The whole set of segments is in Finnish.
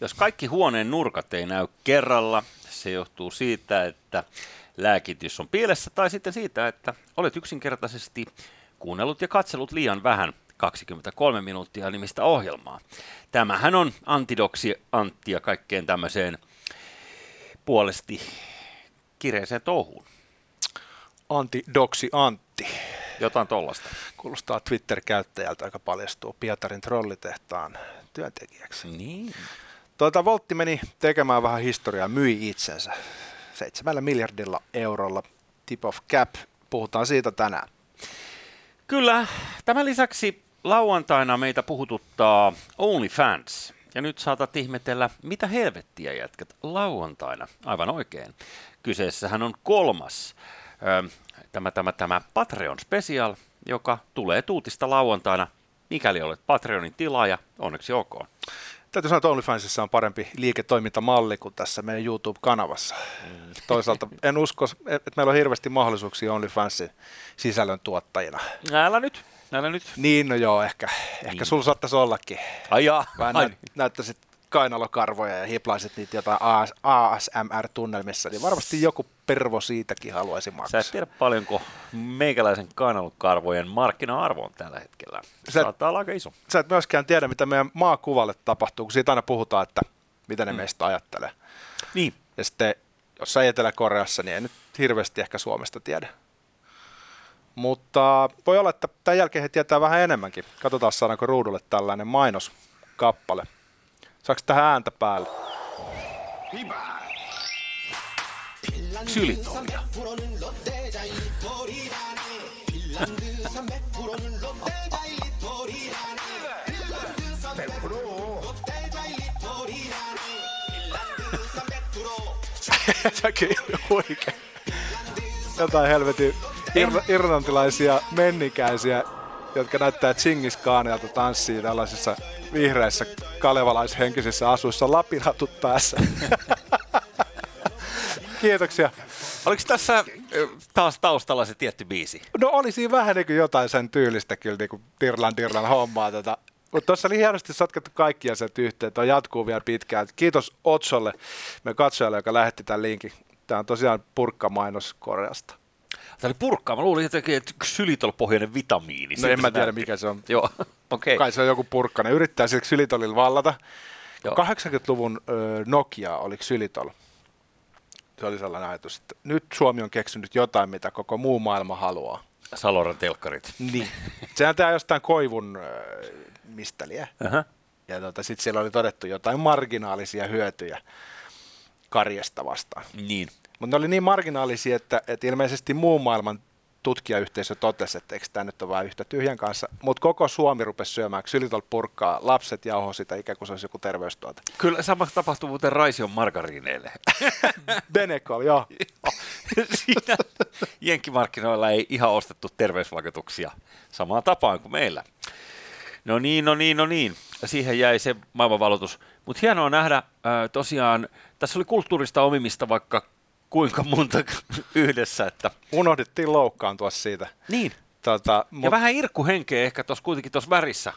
Jos kaikki huoneen nurkat ei näy kerralla, se johtuu siitä, että lääkitys on pielessä tai sitten siitä, että olet yksinkertaisesti kuunnellut ja katsellut liian vähän 23 minuuttia nimistä ohjelmaa. Tämähän on antidoksi Antti ja kaikkeen tämmöiseen puolesti kireeseen touhuun. Antidoksi Antti. Jotain tollasta. Kuulostaa Twitter-käyttäjältä, joka paljastuu Pietarin trollitehtaan työntekijäksi. Niin. Tuota, Voltti meni tekemään vähän historiaa, myi itsensä 7 miljardilla eurolla. Tip of cap, puhutaan siitä tänään. Kyllä, tämän lisäksi lauantaina meitä puhututtaa OnlyFans. Ja nyt saatat ihmetellä, mitä helvettiä jätkät lauantaina. Aivan oikein. Kyseessähän on kolmas ö, tämä, tämä, tämä Patreon Special, joka tulee tuutista lauantaina. Mikäli olet Patreonin tilaaja, onneksi ok. Täytyy sanoa, että OnlyFansissa on parempi liiketoimintamalli kuin tässä meidän YouTube-kanavassa. Mm. Toisaalta en usko, että meillä on hirveästi mahdollisuuksia OnlyFansin sisällön tuottajina. Älä nyt, älä nyt. Niin, no joo, ehkä, ehkä niin. sulla saattaisi ollakin. Ai jaa. Vähän nä- näyttäisit kainalokarvoja ja hiplaisit niitä jotain AS- ASMR-tunnelmissa, niin varmasti joku pervo siitäkin haluaisi Sä maksaa. et tiedä paljonko meikäläisen kainalokarvojen markkina-arvo on tällä hetkellä. Sä- Saattaa olla aika iso. Sä et myöskään tiedä, mitä meidän maakuvalle tapahtuu, kun siitä aina puhutaan, että mitä ne mm. meistä ajattelee. Niin, Ja sitten, jos sä Etelä-Koreassa, niin ei nyt hirveästi ehkä Suomesta tiedä. Mutta voi olla, että tämän jälkeen he tietää vähän enemmänkin. Katsotaan, saadaanko ruudulle tällainen mainoskappale. Saako tähän ääntä päälle? Sylitolia. Säkin huikea. Jotain helvetin ir- irlantilaisia mennikäisiä, jotka näyttää Chingis Khanilta tanssii tällaisissa vihreissä kalevalaishenkisissä asuissa lapinhatut päässä. Kiitoksia. Oliko tässä taas taustalla se tietty biisi? No oli siinä vähän niin kuin jotain sen tyylistä kyllä niin kuin Dirlan Dirlan hommaa. Tota. Mutta tuossa oli hienosti sotkettu kaikki asiat yhteen. Tuo jatkuu vielä pitkään. Kiitos Otsolle, me katsojalle, joka lähetti tämän linkin. Tämä on tosiaan purkkamainos Koreasta. Tämä oli purkkaa. Mä luulin että ksylitolpohjainen vitamiini. No en mä tiedä mikä se on. Joo, okei. Kai se on joku purkka. Ne yrittää sillä Xylitolilla vallata. Joo. 80-luvun ö, Nokia oli Xylitol. Se oli sellainen ajatus, että nyt Suomi on keksinyt jotain, mitä koko muu maailma haluaa. Saloran telkkarit. Niin. Sehän tämä jostain koivun ö, mistä. Aha. Ja tota, sitten siellä oli todettu jotain marginaalisia hyötyjä karjesta vastaan. Niin. Mutta ne oli niin marginaalisia, että, että ilmeisesti muun maailman tutkijayhteisö totesi, että eikö tämä nyt ole vain yhtä tyhjän kanssa. Mutta koko Suomi rupesi syömään ksylitol purkkaa, lapset jauho sitä ikään kuin se olisi joku terveystuote. Kyllä sama tapahtuu muuten Raision margariineille. Benecol, joo. Siinä jenkkimarkkinoilla ei ihan ostettu terveysvaikutuksia samaan tapaan kuin meillä. No niin, no niin, no niin. Siihen jäi se maailmanvalotus. Mutta hienoa nähdä ää, tosiaan, tässä oli kulttuurista omimista vaikka kuinka monta yhdessä, että Unohdettiin loukkaantua siitä. niin. Tota, Ja mut, vähän irkkuhenkeä ehkä tuossa kuitenkin tuossa värissä.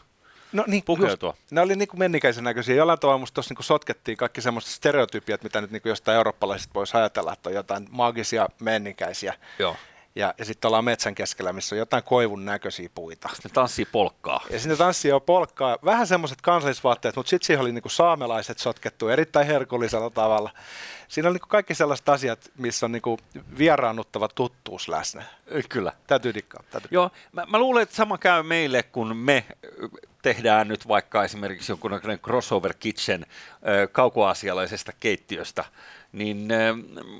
no, niin, pukeutua. Just, ne oli niin kuin mennikäisen näköisiä. Jollain tavalla musta tuossa niin sotkettiin kaikki semmoiset stereotypiat, mitä nyt niin kuin jostain eurooppalaisista voisi ajatella, että on jotain maagisia mennikäisiä. Joo. Ja, ja sitten ollaan metsän keskellä, missä on jotain koivun näköisiä puita. Ne tanssii polkkaa. Ja sinne tanssii jo polkkaa, vähän semmoiset kansallisvaatteet, mutta sitten siihen oli niinku saamelaiset sotkettu erittäin herkullisella tavalla. Siinä oli niinku kaikki sellaiset asiat, missä on niinku vieraannuttava tuttuus läsnä. Kyllä. Täytyy dikkaa. Täytyy. Joo, mä, mä luulen, että sama käy meille, kun me tehdään nyt vaikka esimerkiksi jonkunnäköinen crossover kitchen kaukoasialaisesta keittiöstä, niin ö,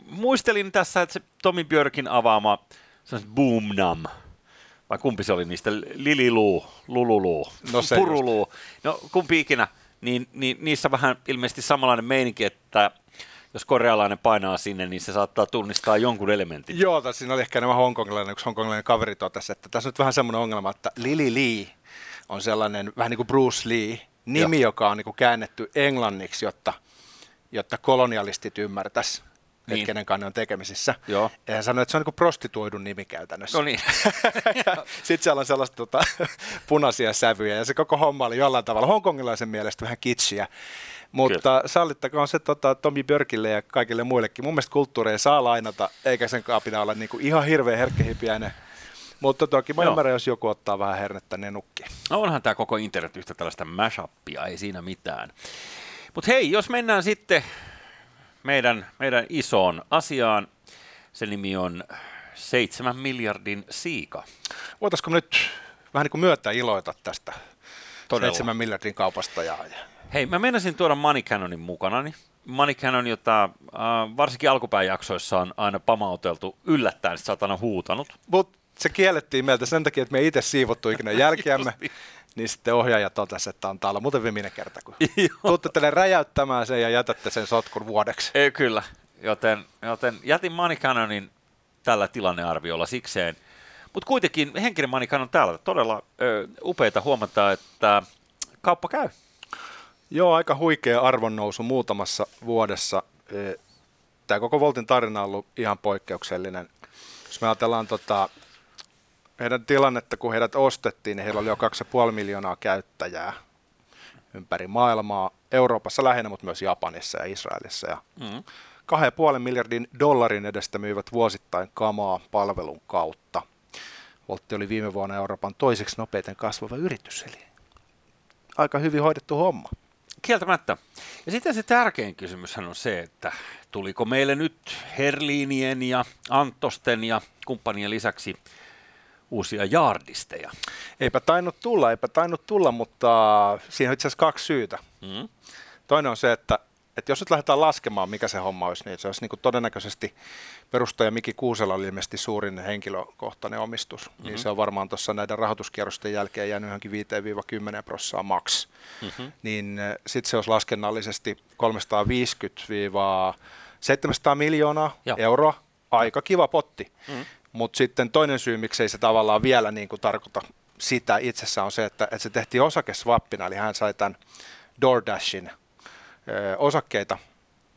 muistelin tässä, että se Tomi Björkin avaama se on se Boom Nam, vai kumpi se oli niistä, Lililuu, Lululuu, No se Puruluu, no kumpi ikinä, niin, niin niissä vähän ilmeisesti samanlainen meininki, että jos korealainen painaa sinne, niin se saattaa tunnistaa jonkun elementin. Joo, tässä siinä oli ehkä enemmän hongkongilainen, yksi hongkongilainen kaveri totesi, että tässä on nyt vähän semmoinen ongelma, että Lili Lee on sellainen vähän niin kuin Bruce Lee, nimi, Joo. joka on niin kuin käännetty englanniksi, jotta, jotta kolonialistit ymmärtäisi, niin. Että kenen kanssa ne on tekemisissä. Joo. Ja hän sanoi, että se on niin kuin prostituoidun nimi käytännössä. No niin. Sitten siellä on sellaista tota, punaisia sävyjä ja se koko homma oli jollain tavalla hongkongilaisen mielestä vähän kitsiä. Mutta sallittakoon se tota, Tomi Björkille ja kaikille muillekin. Mun mielestä kulttuuri ei saa lainata, eikä sen kaapina olla niinku ihan hirveän herkkähipiäinen. Mutta toki mä Joo. ymmärrän, jos joku ottaa vähän hernettä, niin nukki. No onhan tämä koko internet yhtä tällaista mashupia, ei siinä mitään. Mutta hei, jos mennään sitten meidän, meidän isoon asiaan, se nimi on 7 miljardin siika. Voitaisko nyt vähän niin kuin myötä iloita tästä Todella. 7 miljardin kaupasta? Ja. Hei, mä meinasin tuoda Money Cannonin mukanani. Money Cannon, jota äh, varsinkin alkupääjaksoissa on aina pamauteltu yllättäen, aina huutanut. Mut se kiellettiin meiltä sen takia, että me itse siivottu ikinä jälkeämme. niin sitten ohjaaja totesi, että on täällä muuten viimeinen kerta, kun tuutte tänne räjäyttämään sen ja jätätte sen sotkun vuodeksi. Ei, kyllä, joten, joten jätin Money Cannonin tällä tilannearviolla sikseen. Mutta kuitenkin henkinen Money Cannon täällä. Todella ö, upeita huomata, että kauppa käy. Joo, aika huikea arvonnousu muutamassa vuodessa. Tämä koko Voltin tarina on ollut ihan poikkeuksellinen. Jos me ajatellaan tota, heidän tilannetta, kun heidät ostettiin, niin heillä oli jo 2,5 miljoonaa käyttäjää ympäri maailmaa. Euroopassa lähinnä, mutta myös Japanissa ja Israelissa. Ja Mm. 2,5 miljardin dollarin edestä myyvät vuosittain kamaa palvelun kautta. Voltti oli viime vuonna Euroopan toiseksi nopeiten kasvava yritys, eli aika hyvin hoidettu homma. Kieltämättä. Ja sitten se tärkein kysymys on se, että tuliko meille nyt Herliinien ja Anttosten ja kumppanien lisäksi uusia jaardisteja. Eipä tainnut tulla, eipä tainnut tulla, mutta siinä on itse asiassa kaksi syytä. Mm. Toinen on se, että, että jos nyt lähdetään laskemaan, mikä se homma olisi, niin se olisi niin kuin todennäköisesti perustaja Miki Kuusela oli ilmeisesti suurin henkilökohtainen omistus. Mm-hmm. Niin se on varmaan tuossa näiden rahoituskierrosten jälkeen jäänyt johonkin 5-10 prosenttia maks. Mm-hmm. Niin sitten se olisi laskennallisesti 350-700 miljoonaa Joo. euroa. Aika kiva potti. Mm. Mutta sitten toinen syy, miksei se tavallaan vielä niin kuin tarkoita sitä itsessään on se, että, että se tehtiin osakeswappina, eli hän sai tämän DoorDashin ö, osakkeita,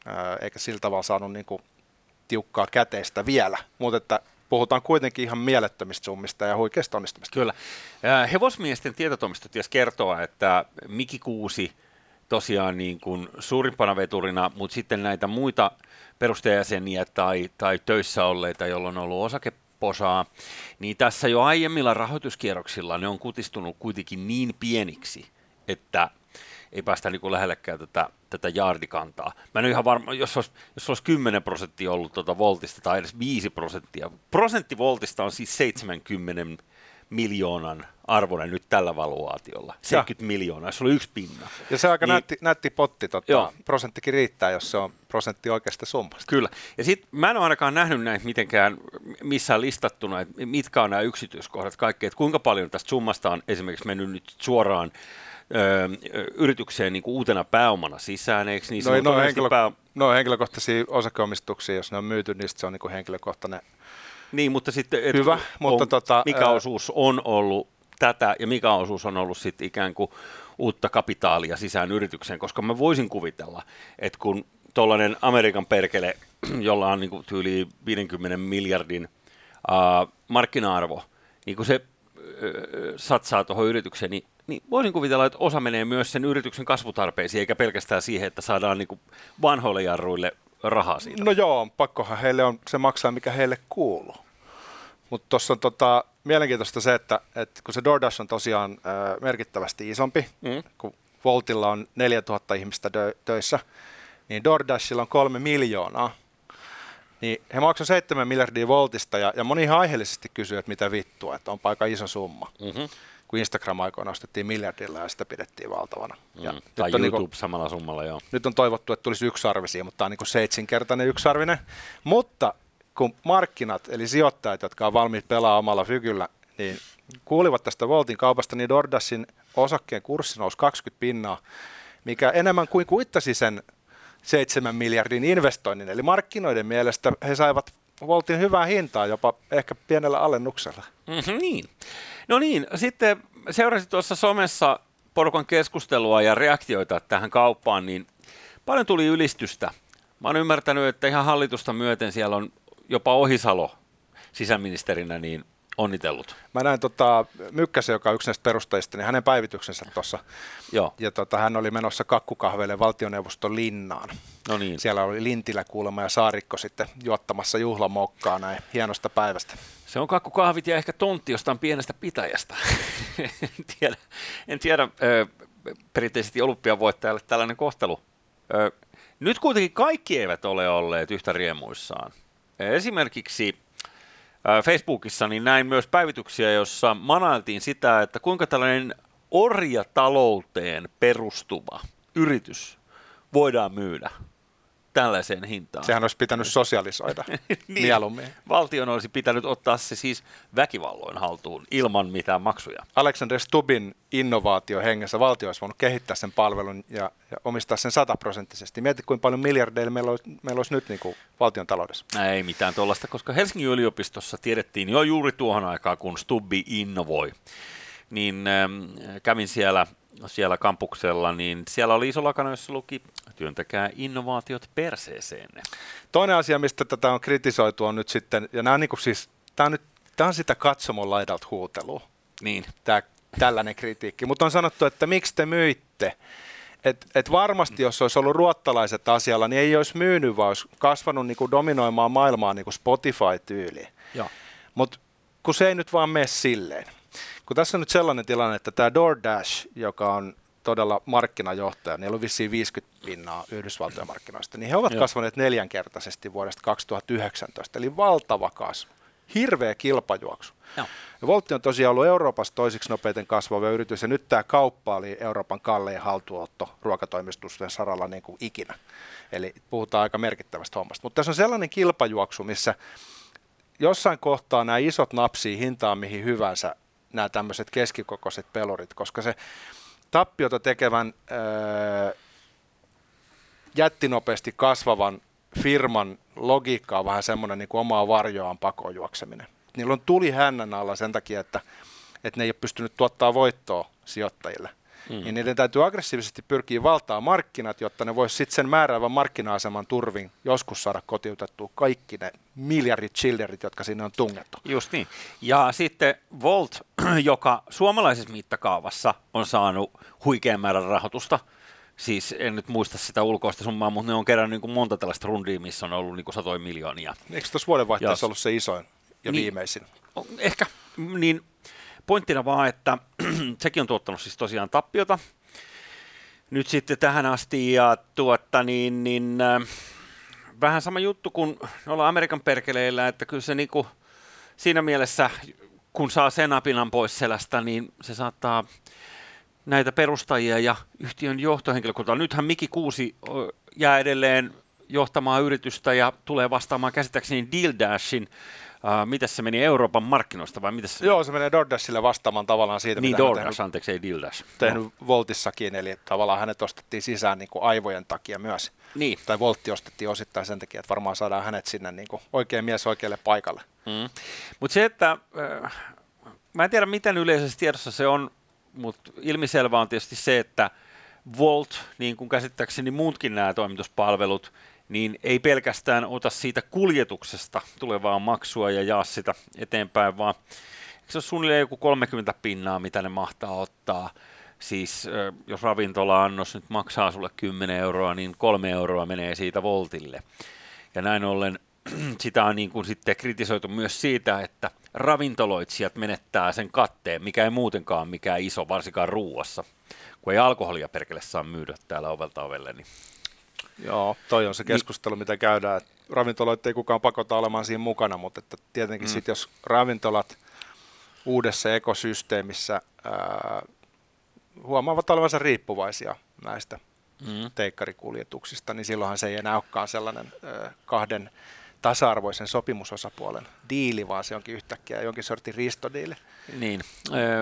ö, eikä sillä tavalla saanut niin kuin tiukkaa käteistä vielä, mutta että puhutaan kuitenkin ihan mielettömistä summista ja huikeista onnistumista. Kyllä. Hevosmiesten tietotoimisto ties kertoa, että Miki Kuusi tosiaan niin kuin suurimpana veturina, mutta sitten näitä muita perustajajäseniä tai, tai töissä olleita, joilla on ollut osakeposaa, niin tässä jo aiemmilla rahoituskierroksilla ne on kutistunut kuitenkin niin pieniksi, että ei päästä niin kuin lähellekään tätä, tätä jaardikantaa. Mä en ole ihan varma, jos olisi, jos olisi 10 prosenttia ollut tuota voltista tai edes 5 prosenttia. Prosentti voltista on siis 70 miljoonan arvoinen nyt tällä valuaatiolla. 70 miljoonaa, se oli yksi pinna. Ja se on aika Niin- nätti, nätti potti, tota, Joo. prosenttikin riittää, jos se on prosentti oikeasta summasta. Kyllä. Ja sitten mä en ole ainakaan nähnyt näitä mitenkään missään listattuna, että mitkä on nämä yksityiskohdat kaikki, että kuinka paljon tästä summasta on esimerkiksi mennyt nyt suoraan ö, yritykseen niin kuin uutena pääomana sisään, eikö niin? No, no, henkilö, no henkilökohtaisia osakeomistuksia, jos ne on myyty, niin se on niin kuin henkilökohtainen. Niin, mutta sitten, et Hyvä, on, mutta tota, mikä ää- osuus on ollut tätä ja mikä osuus on ollut sitten ikään kuin uutta kapitaalia sisään yritykseen, koska mä voisin kuvitella, että kun tuollainen Amerikan perkele, jolla on niin kuin tyyli 50 miljardin uh, markkina-arvo, niin kun se satsaa tuohon yritykseen, niin, niin voisin kuvitella, että osa menee myös sen yrityksen kasvutarpeisiin, eikä pelkästään siihen, että saadaan niin kuin vanhoille jarruille rahaa siitä. No joo, pakkohan heille on se maksaa, mikä heille kuuluu. Mutta tuossa on tota, mielenkiintoista se, että, että kun se DoorDash on tosiaan ö, merkittävästi isompi, Mm. kun Voltilla on 4000 ihmistä dö- töissä, niin DoorDashilla on kolme miljoonaa. Niin he maksavat 7 miljardia Voltista ja, ja moni ihan aiheellisesti kysyy, että mitä vittua, että on aika iso summa. Mm-hmm. Kun Instagram aikoina ostettiin miljardilla ja sitä pidettiin valtavana. Ja Mm. nyt Tai on YouTube niinku- samalla summalla, joo. nyt on toivottu, että tulisi yksarvisia, mutta tämä on niin kuin seitsinkertainen yksarvinen. Mutta kun markkinat, eli sijoittajat, jotka on valmiit pelaa omalla fykyllä, niin kuulivat tästä Voltin kaupasta, niin DoorDashin osakkeen kurssi nousi 20 pinnaa, mikä enemmän kuin kuittasi sen 7 miljardin investoinnin. Eli markkinoiden mielestä he saivat Voltin hyvää hintaa, jopa ehkä pienellä alennuksella. Mm-hmm, niin. No niin, sitten seurasin tuossa somessa porukan keskustelua ja reaktioita tähän kauppaan, niin paljon tuli ylistystä. Mä oon ymmärtänyt, että ihan hallitusta myöten siellä on jopa Ohisalo sisäministerinä niin onnitellut. Mä näin tota, Mykkäsen, joka on yksi näistä perustajista, niin hänen päivityksensä tuossa. Joo. Ja tota, hän oli menossa kakkukahveille valtioneuvoston linnaan. No niin. Siellä oli Lintilä kuulemma ja Saarikko sitten juottamassa juhlamokkaa näin hienosta päivästä. Se on kakkukahvit ja ehkä tontti jostain pienestä pitäjästä. en tiedä, en tiedä ö, perinteisesti olympiavoittajalle tällainen kohtelu. Ö, nyt kuitenkin kaikki eivät ole olleet yhtä riemuissaan. Esimerkiksi Facebookissa niin näin myös päivityksiä, jossa manailtiin sitä, että kuinka tällainen orjatalouteen perustuva yritys voidaan myydä tällaiseen hintaan. Sehän olisi pitänyt sosialisoida niin. mieluummin. Valtion olisi pitänyt ottaa se siis väkivalloin haltuun ilman mitään maksuja. Alexander Stubin innovaatio hengessä valtio olisi voinut kehittää sen palvelun ja, ja omistaa sen sataprosenttisesti. Mieti, kuinka paljon miljardeilla meillä olisi, meillä olisi nyt niin kuin valtion taloudessa. Ei mitään tuollaista, koska Helsingin yliopistossa tiedettiin jo juuri tuohon aikaan, kun Stubbi innovoi, niin ähm, kävin siellä siellä kampuksella, niin siellä oli iso lakana, jossa luki työntäkää innovaatiot perseeseenne. Toinen asia, mistä tätä on kritisoitu, on nyt sitten, ja nämä on, niin kuin siis, tämä on, nyt, tämä on sitä katsomon laidalta huutelua. Niin. Tämä, tällainen kritiikki. Mutta on sanottu, että miksi te myitte? Et, et varmasti, jos olisi ollut ruottalaiset asialla, niin ei olisi myynyt, vaan olisi kasvanut niin kuin dominoimaan maailmaa niin kuin Spotify-tyyliin. Mutta kun se ei nyt vaan mene silleen. Kun tässä on nyt sellainen tilanne, että tämä DoorDash, joka on todella markkinajohtaja, niillä on vissiin 50 pinnaa Yhdysvaltojen markkinoista, niin he ovat Joo. kasvaneet neljänkertaisesti vuodesta 2019, eli valtava kasvu. Hirveä kilpajuoksu. Joo. Ja Voltti on tosiaan ollut Euroopassa toisiksi nopeiten kasvava yritys, ja nyt tämä kauppa oli Euroopan kallein haltuotto ruokatoimistusten saralla niin kuin ikinä. Eli puhutaan aika merkittävästä hommasta. Mutta tässä on sellainen kilpajuoksu, missä jossain kohtaa nämä isot napsii hintaan mihin hyvänsä nämä tämmöiset keskikokoiset pelurit, koska se tappiota tekevän ää, jättinopeasti kasvavan firman logiikka on vähän semmoinen niin kuin omaa varjoaan pakoon juokseminen. Niillä on tuli hännän alla sen takia, että, että ne ei ole pystynyt tuottaa voittoa sijoittajille. Mm. Niin niiden täytyy aggressiivisesti pyrkiä valtaa markkinat, jotta ne voisi sitten sen määräävän markkina-aseman turvin joskus saada kotiutettua kaikki ne miljardit chillerit, jotka sinne on tungettu. Just niin. Ja sitten Volt, joka suomalaisessa mittakaavassa on saanut huikean määrän rahoitusta, siis en nyt muista sitä ulkoista summaa, mutta ne on kerännyt niin kuin monta tällaista rundia, missä on ollut niin kuin satoja miljoonia. Eikö tuossa vuodenvaihteessa ollut se isoin ja niin, viimeisin? Ehkä, niin pointtina vaan, että sekin on tuottanut siis tosiaan tappiota nyt sitten tähän asti ja tuotta niin, niin äh, vähän sama juttu kuin ollaan Amerikan perkeleillä, että kyllä se niinku, siinä mielessä, kun saa sen apinan pois selästä, niin se saattaa näitä perustajia ja yhtiön johtohenkilökuntaa. Nythän Miki Kuusi jää edelleen johtamaan yritystä ja tulee vastaamaan käsittääkseni Deal Dashin Uh, miten se meni Euroopan markkinoista vai miten se Joo, se menee DoorDashille vastaamaan tavallaan siitä, niin, mitä DoorDash, tehnyt, anteeksi, ei DoorDash. Tehnyt no. Voltissakin, eli tavallaan hänet ostettiin sisään niin kuin aivojen takia myös. Niin. Tai Voltti ostettiin osittain sen takia, että varmaan saadaan hänet sinne niin kuin oikein mies oikealle paikalle. Mm. Mutta se, että äh, mä en tiedä miten yleisessä tiedossa se on, mutta ilmiselvä on tietysti se, että Volt, niin kuin käsittääkseni muutkin nämä toimituspalvelut, niin ei pelkästään ota siitä kuljetuksesta tulevaa maksua ja jaa sitä eteenpäin, vaan se on suunnilleen joku 30 pinnaa, mitä ne mahtaa ottaa. Siis jos ravintola-annos nyt maksaa sulle 10 euroa, niin kolme euroa menee siitä voltille. Ja näin ollen sitä on niin kuin sitten kritisoitu myös siitä, että ravintoloitsijat menettää sen katteen, mikä ei muutenkaan mikään iso, varsinkaan ruuassa. Kun ei alkoholia perkele saa myydä täällä ovelta ovelle, niin Joo, toi on se keskustelu, mitä käydään. Ravintoloita ei kukaan pakota olemaan siinä mukana, mutta että tietenkin mm. sit, jos ravintolat uudessa ekosysteemissä ää, huomaavat olevansa riippuvaisia näistä mm. teikkarikuljetuksista, niin silloinhan se ei enää olekaan sellainen ää, kahden tasa-arvoisen sopimusosapuolen diili, vaan se onkin yhtäkkiä jonkin sortin ristodiili. Niin.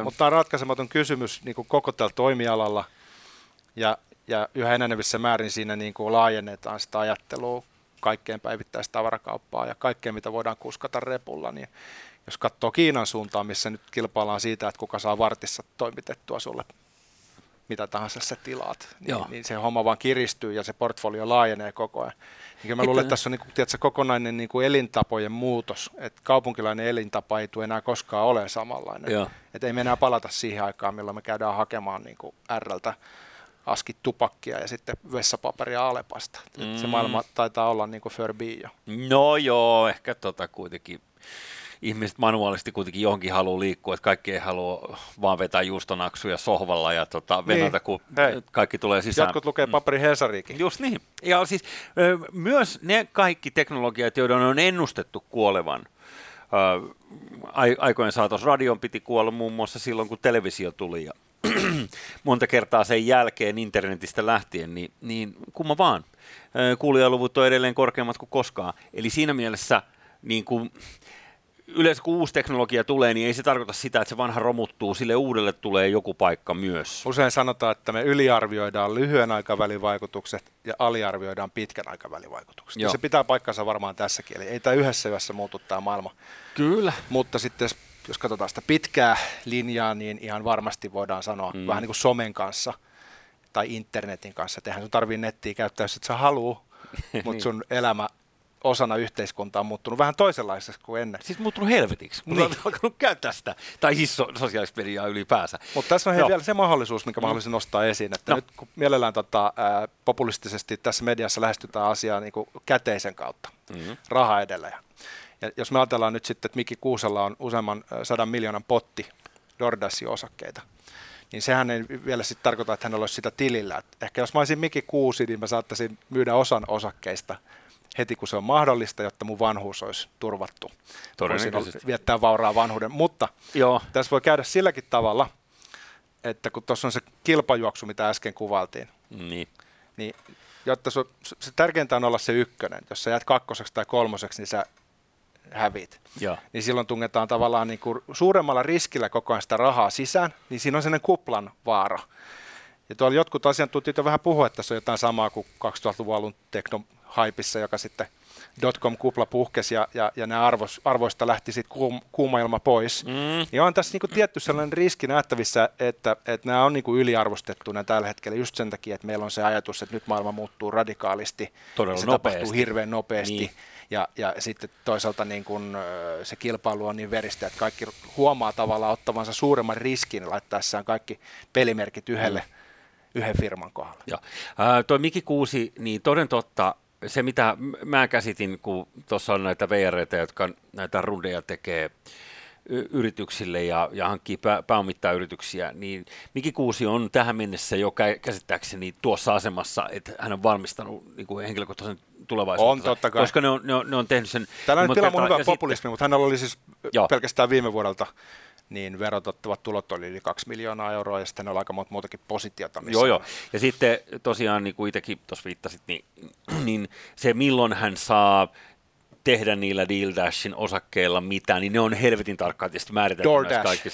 Mutta tämä on ratkaisematon kysymys niin kuin koko tällä toimialalla, ja ja yhä enenevissä määrin siinä niin kuin laajennetaan sitä ajattelua kaikkeen päivittäistä tavarakauppaa ja kaikkeen, mitä voidaan kuskata repulla, niin jos katsoo Kiinan suuntaan, missä nyt kilpaillaan siitä, että kuka saa vartissa toimitettua sulle mitä tahansa sä tilaat, Joo. niin, niin se homma vaan kiristyy ja se portfolio laajenee koko ajan. Niin mä luulen, että tässä on niin kuin, tiedätkö, kokonainen niin kuin elintapojen muutos, että kaupunkilainen elintapa ei tule enää koskaan ole samanlainen. Että ei me enää palata siihen aikaan, milloin me käydään hakemaan niin kuin Rltä askit tupakkia ja sitten vessapaperia Alepasta. Mm. Se Mm. maailma taitaa olla niin kuin Furby jo. No joo, ehkä tota kuitenkin ihmiset manuaalisti kuitenkin johonkin haluaa liikkua, että kaikki ei halua vaan vetää juustonaksuja sohvalla ja tota, venata, Niin. kun Hei. kaikki tulee sisään. Jotkut lukee paperi Hesariikin. Just niin. Ja siis myös ne kaikki teknologiat, joiden on ennustettu kuolevan, aikojen saatossa radion piti kuolla muun muassa silloin, kun televisio tuli ja monta kertaa sen jälkeen internetistä lähtien, niin, niin kumma vaan. Kuulijaluvut on edelleen korkeammat kuin koskaan. Eli siinä mielessä niin kuin, yleensä kun uusi teknologia tulee, niin ei se tarkoita sitä, että se vanha romuttuu, sille uudelle tulee joku paikka myös. Usein sanotaan, että me yliarvioidaan lyhyen aikavälin vaikutukset ja aliarvioidaan pitkän aikavälin vaikutukset. Joo. Ja se pitää paikkansa varmaan tässäkin. Eli ei tämä yhdessä yössä muutu tämä maailma. Kyllä. Mutta sitten jos, katsotaan sitä pitkää linjaa, niin ihan varmasti voidaan sanoa mm. vähän niin kuin somen kanssa tai internetin kanssa. Että eihän sun tarvii nettiä käyttää, jos et sä haluu, mutta Niin. sun elämä osana yhteiskuntaa on muuttunut vähän toisenlaiseksi kuin ennen. Siis muuttunut helvetiksi, kun Niin. on alkanut käyttää sitä. Tai siis so- sosiaalista mediaa ylipäänsä. Mutta tässä on Joo. vielä se mahdollisuus, minkä mä haluaisin nostaa esiin, että No. nyt kun mielellään tota, ää, populistisesti tässä mediassa lähestytään asiaa niin kuin käteisen kautta, Mm-hmm. raha edellä. Ja, ja jos me ajatellaan nyt sitten, että Mikki Kuusella on useamman sadan miljoonan potti Dordassin osakkeita, niin sehän ei vielä sitten tarkoita, että hänellä olisi sitä tilillä. Et ehkä jos mä olisin Mikki Kuusi, niin mä saattaisin myydä osan osakkeista heti kun se on mahdollista, jotta mun vanhuus olisi turvattu. Voisin Todennäköisesti. viettää vauraa vanhuuden, mutta Joo. tässä voi käydä silläkin tavalla, että kun tuossa on se kilpajuoksu, mitä äsken kuvailtiin, Niin. niin jotta se, se tärkeintä on olla se ykkönen. Jos sä jäät kakkoseksi tai kolmoseksi, niin sä hävit. Joo. Niin silloin tungetaan tavallaan niin kuin suuremmalla riskillä koko ajan sitä rahaa sisään, niin siinä on sellainen kuplan vaara. Ja tuolla jotkut asiantuntijat on vähän puhua, että tässä on jotain samaa kuin 2000-luvun alun teknohaipissa, joka sitten dotcom-kupla puhkesi ja, ja, ja nämä arvos, arvoista lähti sitten kuum, kuuma ilma pois. Mm. Niin on tässä niinku tietty sellainen riski nähtävissä, että, että nämä on niinku yliarvostettuina tällä hetkellä just sen takia, että meillä on se ajatus, että nyt maailma muuttuu radikaalisti. Todella ja se nopeasti. tapahtuu hirveän nopeasti. Niin. Ja, ja sitten toisaalta niin kun, se kilpailu on niin veristä, että kaikki huomaa tavallaan ottavansa suuremman riskin laittaessaan kaikki pelimerkit yhdelle, Mm. yhden firman kohdalle. Joo. Ää, toi Miki Kuusi, niin toden totta, se mitä mä käsitin, kun tuossa on näitä VRtä, jotka näitä rundeja tekee yrityksille ja, ja hankkii pää, pääomittaa yrityksiä, niin Miki Kuusi on tähän mennessä jo kä- käsittääkseni tuossa asemassa, että hän on valmistanut niin kuin henkilökohtaisen tulevaisuuden. On, totta kai. Koska ne on, ne on, ne on tehnyt sen... Täällä nyt mun kertaa. hyvä Ja sitten- populismi, mutta hänellä oli siis Joo. Pelkästään viime vuodelta niin verotettavat tulot oli yli 2 miljoonaa euroa ja sitten on aika monta muutakin positiota. missä Joo, joo. on- Ja sitten tosiaan, niin kuin itsekin tuossa viittasit, niin, niin se milloin hän saa tehdä niillä Deal Dashin osakkeilla mitä, niin ne on helvetin tarkkaan tietysti määritelty kaikki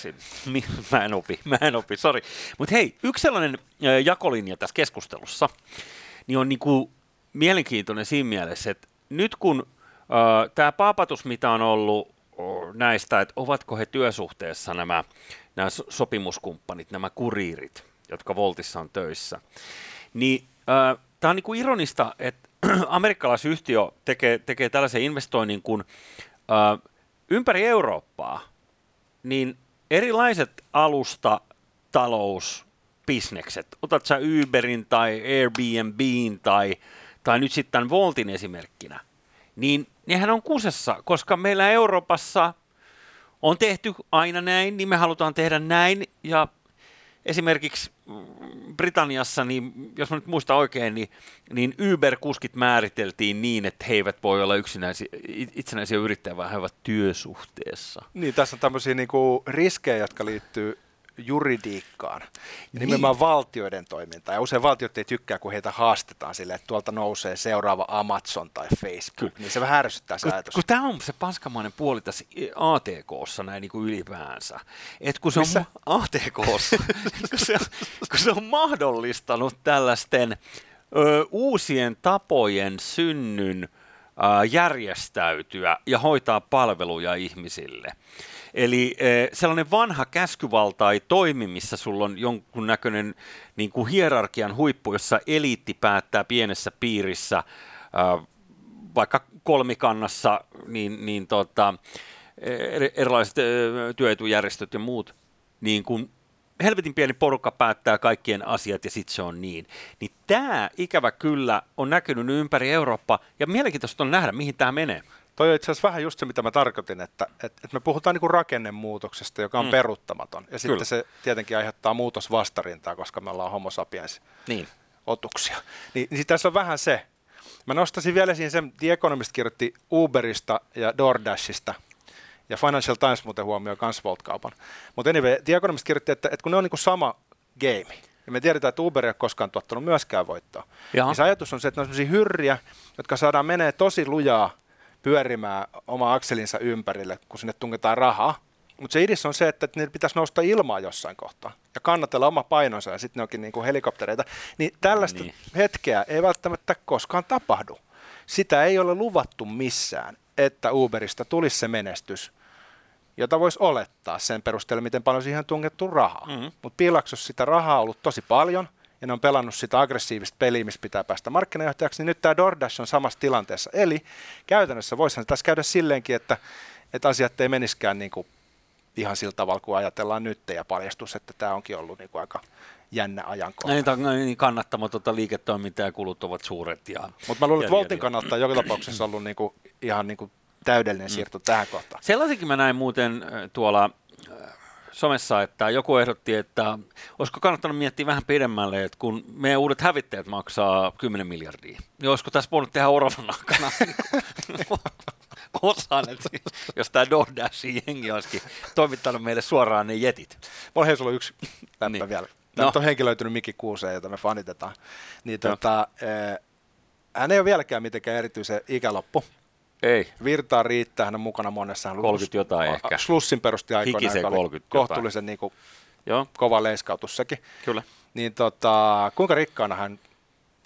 Mä en opi, mä en opi, sori. Mutta hei, yksi sellainen jakolinja tässä keskustelussa, niin on niinku mielenkiintoinen siinä mielessä, että nyt kun tämä paapatus, mitä on ollut näistä, että ovatko he työsuhteessa nämä, nämä so- sopimuskumppanit, nämä kuriirit, jotka Voltissa on töissä, niin tämä on niinku ironista, että amerikkalaisyhtiö tekee, tekee tällaisen investoinnin, kun ö, ympäri Eurooppaa niin erilaiset alusta, talous, bisnekset, otat sä Uberin tai Airbnbin tai, tai nyt sitten tämän Voltin esimerkkinä, niin nehän on kusessa, koska meillä Euroopassa on tehty aina näin, niin me halutaan tehdä näin ja esimerkiksi Britanniassa, niin jos mä nyt muistan oikein, niin, niin Uber-kuskit määriteltiin niin, että he eivät voi olla yksinäisiä, itsenäisiä yrittäjiä, vaan he ovat työsuhteessa. Niin, tässä on tämmöisiä niinku riskejä, jotka liittyy juridiikkaan. Ja nimenomaan valtioiden toimintaan. Ja usein valtiot ei tykkää, kun heitä haastetaan sille, että tuolta nousee seuraava Amazon tai Facebook. Kyllä. Niin se vähän ärsyttää se Kun, ajatus. kun tämä on se paskamainen puoli tässä ATKssa näin niin kuin ylipäänsä. Et kun se Missä? on ATKssa, kun, se, kun se on mahdollistanut tällaisten ö, uusien tapojen synnyn järjestäytyä ja hoitaa palveluja ihmisille. Eli sellainen vanha käskyvalta ei toimi, missä sulla on jonkunnäköinen niin kuin hierarkian huippu, jossa eliitti päättää pienessä piirissä, vaikka kolmikannassa, niin, niin tota, erilaiset työetujärjestöt ja muut, niin kuin helvetin pieni porukka päättää kaikkien asiat ja sitten se on niin. Niin tämä ikävä kyllä on näkynyt ympäri Eurooppaa ja mielenkiintoista on nähdä, mihin tämä menee. Toi on itse asiassa vähän just se, mitä mä tarkoitin, että, että, että me puhutaan niin rakennemuutoksesta, joka on mm. peruuttamaton. Ja sitten se tietenkin aiheuttaa muutosvastarintaa, koska me ollaan homo sapiens niin. otuksia. Niin, niin tässä on vähän se. Mä nostaisin vielä siihen sen, The Economist kirjoitti Uberista ja DoorDashista, ja Financial Times muuten huomioi myös Volt-kaupan. Mutta anyway, The Economist kirjoitti, että, että kun ne on niin sama game, ja me tiedetään, että Uber ei ole koskaan tuottanut myöskään voittoa, Jaha. niin se ajatus on se, että ne on sellaisia hyrriä, jotka saadaan menee tosi lujaa pyörimään oma akselinsa ympärille, kun sinne tungetaan rahaa. Mutta se idis on se, että niillä pitäisi nousta ilmaa jossain kohtaa ja kannatella oma painonsa ja sitten ne onkin niinku helikoptereita. Niin tällaista niin. hetkeä ei välttämättä koskaan tapahdu. Sitä ei ole luvattu missään, että Uberista tulisi se menestys, jota voisi olettaa sen perusteella, miten paljon siihen on tungettu rahaa. Mm-hmm. Mutta Piilaksossa sitä rahaa on ollut tosi paljon – ja ne on pelannut sitä aggressiivista peliä, missä pitää päästä markkinajohtajaksi, niin nyt tämä DoorDash on samassa tilanteessa. Eli käytännössä voisihan tässä käydä silleenkin, että, että asiat ei meniskään niin kuin ihan sillä tavalla, kuin ajatellaan nyt, ja paljastus, että tämä onkin ollut niin kuin aika jännä ajankohta. Niin, niin kannattamatonta liiketoimintaa ja kulut ovat suuret. Ja, Mutta mä luulen, että Voltin kannattaa joka tapauksessa ollut niin kuin, ihan niin kuin täydellinen mm. siirto tähän kohtaan. Sellaisenkin mä näin muuten tuolla somessa, että joku ehdotti, että olisiko kannattanut miettiä vähän pidemmälle, että kun meidän uudet hävittäjät maksaa 10 miljardia, niin olisiko tässä voinut tehdä oravan aikana osan, että jos tämä DoorDashin jengi olisikin toimittanut meille suoraan ne jetit. Mulla hei, sulla on yksi läppä niin. vielä. Tämä no. on henkilöitynyt Mikki Kuuseen, jota me fanitetaan. Niin, no. tota, eh, hän ei ole vieläkään mitenkään erityisen ikäloppu. Ei. Virtaa riittää, hän on mukana monessa. Hän 30 jotain a, ehkä. Slussin perusti aikoinaan, 30 kohtuullisen niin kuin, Joo. kova leiskautus sekin. Kyllä. Niin tota, kuinka rikkaana hän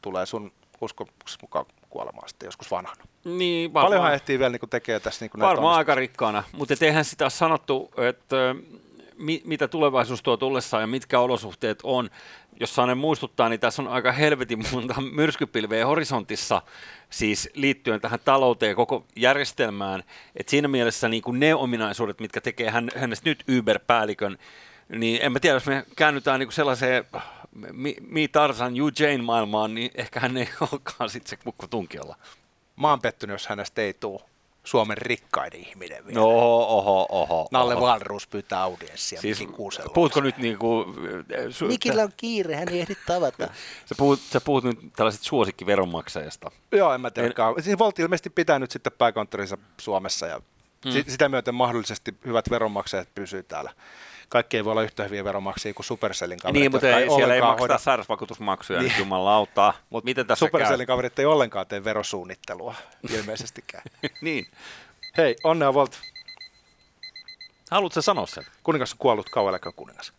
tulee sun uskomuksesi mukaan kuolemaan sitten joskus vanhana? Niin, varmaan. Paljonhan ehtii vielä niin tekee tässä niin Varmaan aika rikkaana, mutta eihän sitä sanottu, että mi, mitä tulevaisuus tuo tullessaan ja mitkä olosuhteet on. Jos saan muistuttaa, niin tässä on aika helvetin monta myrskypilveä horisontissa, siis liittyen tähän talouteen koko järjestelmään. Et siinä mielessä niin ne ominaisuudet, mitkä tekee hän, hänestä nyt Uber-päällikön, niin en mä tiedä, jos me käännytään niin sellaiseen Mi Tarzan, You Jane maailmaan, niin ehkä hän ei olekaan sitten se kukko tunkiolla. Mä oon pettynyt, jos hänestä ei tule Suomen rikkain ihminen vielä. No, oho, oho, oho. Nalle oho. Valruus pyytää audienssia siis, Puhutko nyt niin kuin... Su- Mikillä on kiire, hän ei ehdi tavata. sä, puhut, sä puhut nyt tällaiset suosikkiveronmaksajasta. Joo, en mä tiedä. En... Siis Voltti ilmeisesti pitää nyt sitten pääkonttorinsa Suomessa ja hmm. sitä myöten mahdollisesti hyvät veronmaksajat pysyy täällä kaikki ei voi olla yhtä hyviä veronmaksajia kuin Supercellin kaverit. Niin, mutta ei, siellä ei makseta hoida... sairausvakuutusmaksuja, niin. jumalauta. Mut Miten tässä Supercellin käy? kaverit ei ollenkaan tee verosuunnittelua, ilmeisestikään. niin. Hei, onnea Volt. Haluatko sanoa sen? Kuningas on kuollut, kauan kuningas.